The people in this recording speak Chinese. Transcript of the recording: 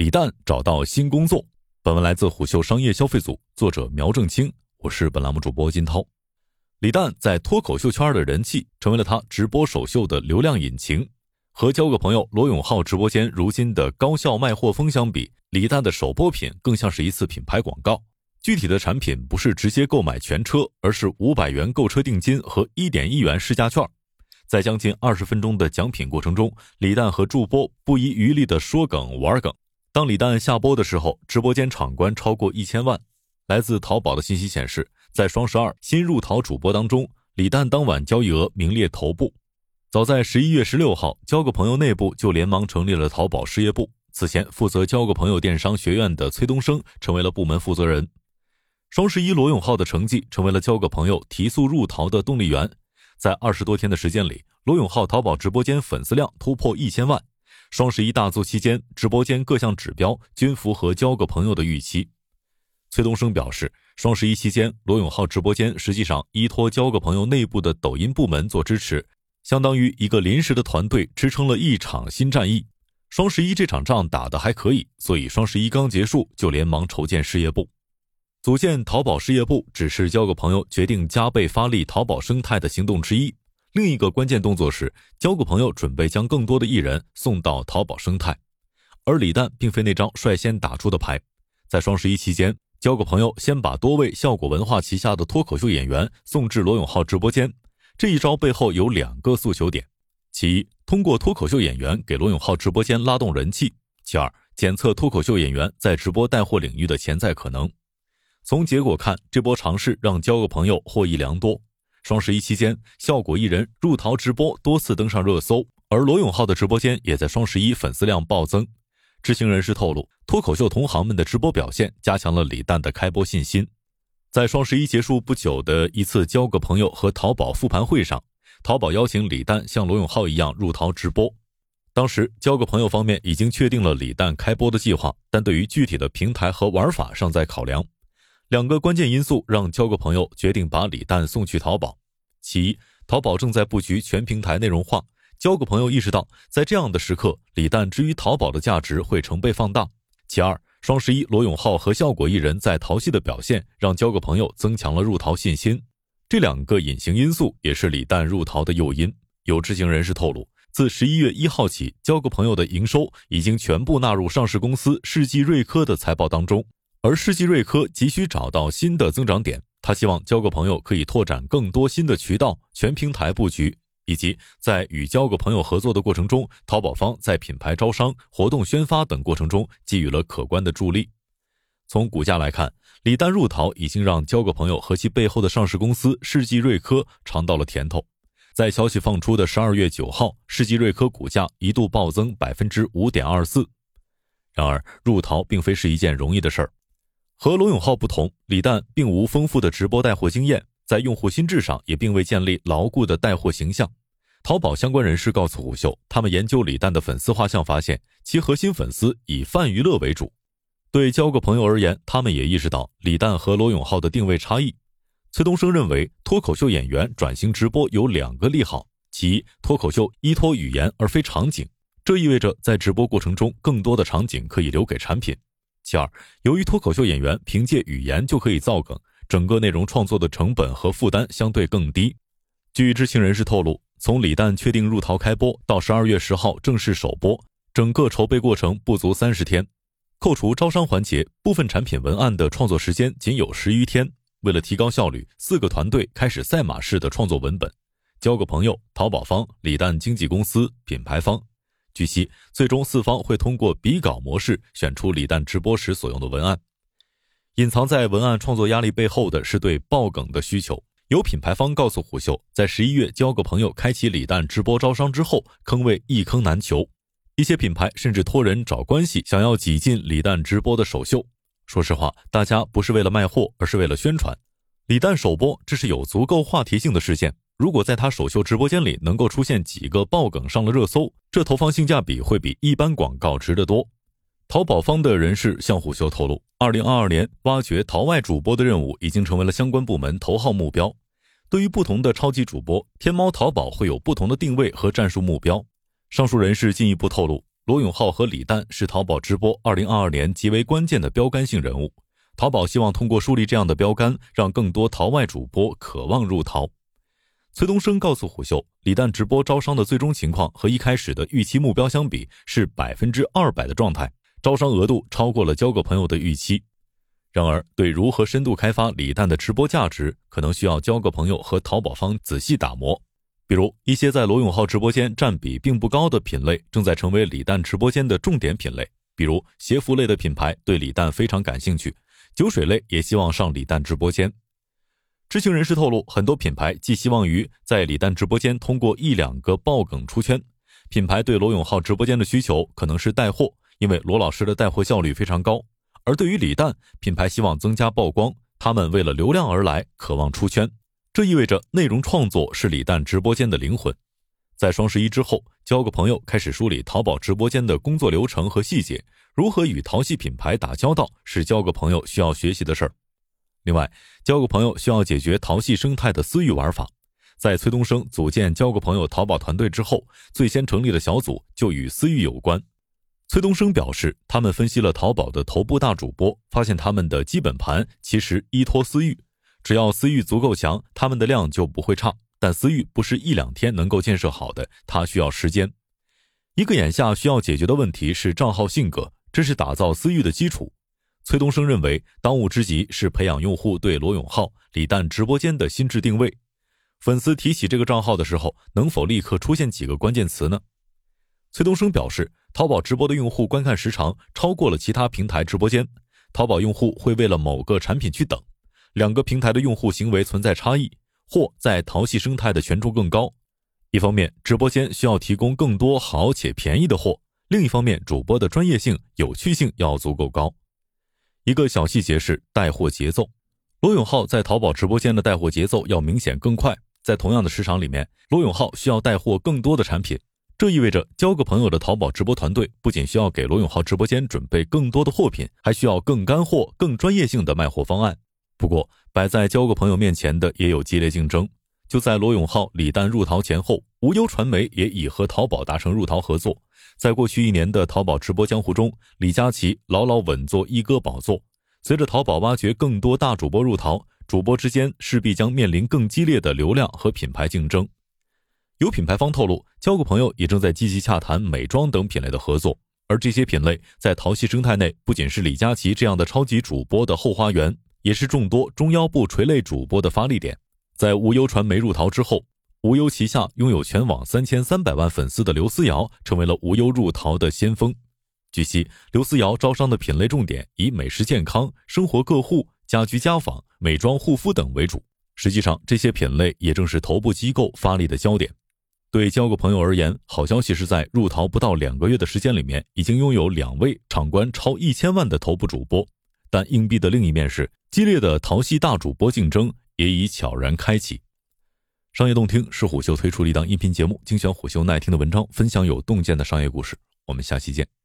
李诞找到新工作。本文来自虎嗅商业消费组，作者苗正清，我是本栏目主播金涛。李诞在脱口秀圈的人气，成为了他直播首秀的流量引擎。和交个朋友罗永浩直播间如今的高效卖货风相比，李诞的首播品更像是一次品牌广告。具体的产品不是直接购买全车，而是五百元购车定金和一点一元试驾券。在将近二十分钟的奖品过程中，李诞和助播不遗余力地说梗玩梗。当李诞下播的时候，直播间场观超过一千万。来自淘宝的信息显示，在双十二新入淘主播当中，李诞当晚交易额名列头部。早在十一月十六号，交个朋友内部就连忙成立了淘宝事业部。此前负责交个朋友电商学院的崔东升成为了部门负责人。双十一罗永浩的成绩成为了交个朋友提速入淘的动力源。在二十多天的时间里，罗永浩淘宝直播间粉丝量突破一千万。双十一大促期间，直播间各项指标均符合交个朋友的预期。崔东升表示，双十一期间，罗永浩直播间实际上依托交个朋友内部的抖音部门做支持。相当于一个临时的团队支撑了一场新战役。双十一这场仗打得还可以，所以双十一刚结束就连忙筹建事业部。组建淘宝事业部只是交个朋友决定加倍发力淘宝生态的行动之一。另一个关键动作是，交个朋友准备将更多的艺人送到淘宝生态。而李诞并非那张率先打出的牌。在双十一期间，交个朋友先把多位效果文化旗下的脱口秀演员送至罗永浩直播间。这一招背后有两个诉求点：其一，通过脱口秀演员给罗永浩直播间拉动人气；其二，检测脱口秀演员在直播带货领域的潜在可能。从结果看，这波尝试让交个朋友获益良多。双十一期间，效果艺人入淘直播多次登上热搜，而罗永浩的直播间也在双十一粉丝量暴增。知情人士透露，脱口秀同行们的直播表现加强了李诞的开播信心。在双十一结束不久的一次交个朋友和淘宝复盘会上，淘宝邀请李诞像罗永浩一样入淘直播。当时交个朋友方面已经确定了李诞开播的计划，但对于具体的平台和玩法尚在考量。两个关键因素让交个朋友决定把李诞送去淘宝：其一，淘宝正在布局全平台内容化，交个朋友意识到在这样的时刻，李诞之于淘宝的价值会成倍放大；其二。双十一，罗永浩和效果艺人在淘系的表现，让交个朋友增强了入淘信心。这两个隐形因素也是李诞入淘的诱因。有知情人士透露，自十一月一号起，交个朋友的营收已经全部纳入上市公司世纪瑞科的财报当中，而世纪瑞科急需找到新的增长点，他希望交个朋友可以拓展更多新的渠道，全平台布局。以及在与交个朋友合作的过程中，淘宝方在品牌招商、活动宣发等过程中给予了可观的助力。从股价来看，李诞入淘已经让交个朋友和其背后的上市公司世纪瑞科尝到了甜头。在消息放出的十二月九号，世纪瑞科股价一度暴增百分之五点二四。然而，入淘并非是一件容易的事儿。和罗永浩不同，李诞并无丰富的直播带货经验，在用户心智上也并未建立牢固的带货形象。淘宝相关人士告诉虎嗅，他们研究李诞的粉丝画像，发现其核心粉丝以泛娱乐为主。对交个朋友而言，他们也意识到李诞和罗永浩的定位差异。崔东升认为，脱口秀演员转型直播有两个利好：其一，脱口秀依托语言而非场景，这意味着在直播过程中更多的场景可以留给产品；其二，由于脱口秀演员凭借语言就可以造梗，整个内容创作的成本和负担相对更低。据知情人士透露。从李诞确定入淘开播到十二月十号正式首播，整个筹备过程不足三十天，扣除招商环节，部分产品文案的创作时间仅有十余天。为了提高效率，四个团队开始赛马式的创作文本，交个朋友、淘宝方、李诞经纪公司、品牌方。据悉，最终四方会通过比稿模式选出李诞直播时所用的文案。隐藏在文案创作压力背后的是对爆梗的需求。有品牌方告诉虎嗅，在十一月交个朋友开启李诞直播招商之后，坑位一坑难求，一些品牌甚至托人找关系，想要挤进李诞直播的首秀。说实话，大家不是为了卖货，而是为了宣传。李诞首播，这是有足够话题性的事件。如果在他首秀直播间里能够出现几个爆梗上了热搜，这投放性价比会比一般广告值得多。淘宝方的人士向虎嗅透露，二零二二年挖掘淘外主播的任务已经成为了相关部门头号目标。对于不同的超级主播，天猫、淘宝会有不同的定位和战术目标。上述人士进一步透露，罗永浩和李诞是淘宝直播2022年极为关键的标杆性人物。淘宝希望通过树立这样的标杆，让更多淘外主播渴望入淘。崔东升告诉虎嗅，李诞直播招商的最终情况和一开始的预期目标相比是百分之二百的状态，招商额度超过了交个朋友的预期。然而，对如何深度开发李诞的直播价值，可能需要交个朋友和淘宝方仔细打磨。比如，一些在罗永浩直播间占比并不高的品类，正在成为李诞直播间的重点品类。比如，鞋服类的品牌对李诞非常感兴趣，酒水类也希望上李诞直播间。知情人士透露，很多品牌寄希望于在李诞直播间通过一两个爆梗出圈。品牌对罗永浩直播间的需求可能是带货，因为罗老师的带货效率非常高。而对于李诞，品牌希望增加曝光，他们为了流量而来，渴望出圈。这意味着内容创作是李诞直播间的灵魂。在双十一之后，交个朋友开始梳理淘宝直播间的工作流程和细节，如何与淘系品牌打交道，是交个朋友需要学习的事儿。另外，交个朋友需要解决淘系生态的私域玩法。在崔东升组建交个朋友淘宝团队之后，最先成立的小组就与私域有关。崔东升表示，他们分析了淘宝的头部大主播，发现他们的基本盘其实依托私域，只要私域足够强，他们的量就不会差。但私域不是一两天能够建设好的，它需要时间。一个眼下需要解决的问题是账号性格，这是打造私域的基础。崔东升认为，当务之急是培养用户对罗永浩、李诞直播间的心智定位。粉丝提起这个账号的时候，能否立刻出现几个关键词呢？崔东升表示。淘宝直播的用户观看时长超过了其他平台直播间，淘宝用户会为了某个产品去等，两个平台的用户行为存在差异，货在淘系生态的权重更高。一方面，直播间需要提供更多好且便宜的货；另一方面，主播的专业性、有趣性要足够高。一个小细节是带货节奏，罗永浩在淘宝直播间的带货节奏要明显更快，在同样的市场里面，罗永浩需要带货更多的产品。这意味着交个朋友的淘宝直播团队不仅需要给罗永浩直播间准备更多的货品，还需要更干货、更专业性的卖货方案。不过，摆在交个朋友面前的也有激烈竞争。就在罗永浩、李诞入淘前后，无忧传媒也已和淘宝达成入淘合作。在过去一年的淘宝直播江湖中，李佳琦牢牢稳坐一哥宝座。随着淘宝挖掘更多大主播入淘，主播之间势必将面临更激烈的流量和品牌竞争。有品牌方透露，交个朋友也正在积极洽谈美妆等品类的合作，而这些品类在淘系生态内，不仅是李佳琦这样的超级主播的后花园，也是众多中腰部垂类主播的发力点。在无忧传媒入淘之后，无忧旗下拥有全网三千三百万粉丝的刘思瑶成为了无忧入淘的先锋。据悉，刘思瑶招商的品类重点以美食健康、生活个护、家居家纺、美妆护肤等为主。实际上，这些品类也正是头部机构发力的焦点。对交个朋友而言，好消息是在入淘不到两个月的时间里面，已经拥有两位场观超一千万的头部主播。但硬币的另一面是，激烈的淘系大主播竞争也已悄然开启。商业洞听是虎嗅推出的一档音频节目，精选虎嗅耐听的文章，分享有洞见的商业故事。我们下期见。